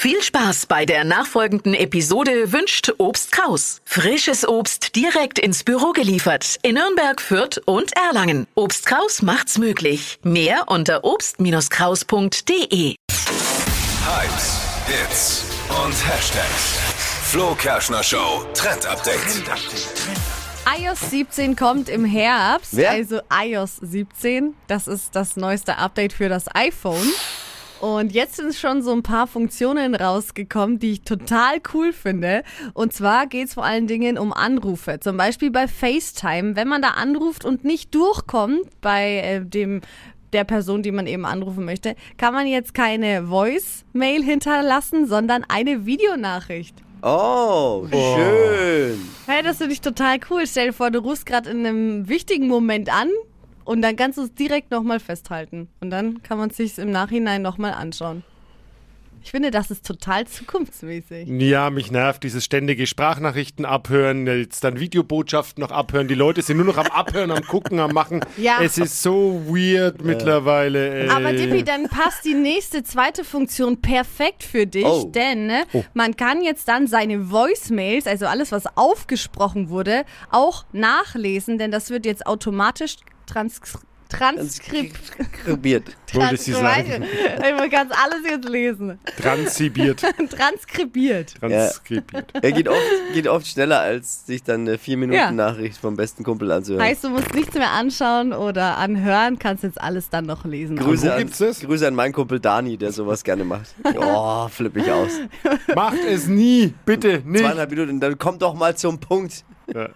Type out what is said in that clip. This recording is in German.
Viel Spaß bei der nachfolgenden Episode wünscht Obst Kraus. Frisches Obst direkt ins Büro geliefert in Nürnberg, Fürth und Erlangen. Obst Kraus macht's möglich. Mehr unter obst-kraus.de. Hypes, Hits und Hashtags. Flo Kerschner Show Trend Update. iOS 17 kommt im Herbst. Wer? Also iOS 17, das ist das neueste Update für das iPhone. Und jetzt sind schon so ein paar Funktionen rausgekommen, die ich total cool finde. Und zwar geht es vor allen Dingen um Anrufe. Zum Beispiel bei FaceTime. Wenn man da anruft und nicht durchkommt bei äh, dem der Person, die man eben anrufen möchte, kann man jetzt keine Voice-Mail hinterlassen, sondern eine Videonachricht. Oh, schön. Hey, das finde ich total cool. Stell dir vor, du rufst gerade in einem wichtigen Moment an und dann kannst du es direkt nochmal festhalten. Und dann kann man es sich im Nachhinein nochmal anschauen. Ich finde, das ist total zukunftsmäßig. Ja, mich nervt dieses ständige Sprachnachrichten abhören, jetzt dann Videobotschaften noch abhören. Die Leute sind nur noch am Abhören, am Gucken, am Machen. Ja. Es ist so weird mittlerweile. Ey. Aber Dippi, dann passt die nächste zweite Funktion perfekt für dich, Oh. denn ne, man kann jetzt dann seine Voicemails, also alles, was aufgesprochen wurde, auch nachlesen, denn das wird jetzt automatisch. Transkript. Transkribiert. Wollte sie sagen. Man kann alles jetzt lesen. Transkribiert. Transkribiert. Transkribiert. Er geht oft, geht oft schneller, als sich dann eine Ja. 4-Minuten-Nachricht vom besten Kumpel anzuhören. Heißt, du musst nichts mehr anschauen oder anhören, kannst jetzt alles dann noch lesen. Grüße, wo an, gibt's das? Grüße an meinen Kumpel Dani, der sowas gerne macht. Oh, flipp ich aus. Macht es nie, bitte nicht. Zweieinhalb Minuten, dann komm doch mal zum Punkt. Ja.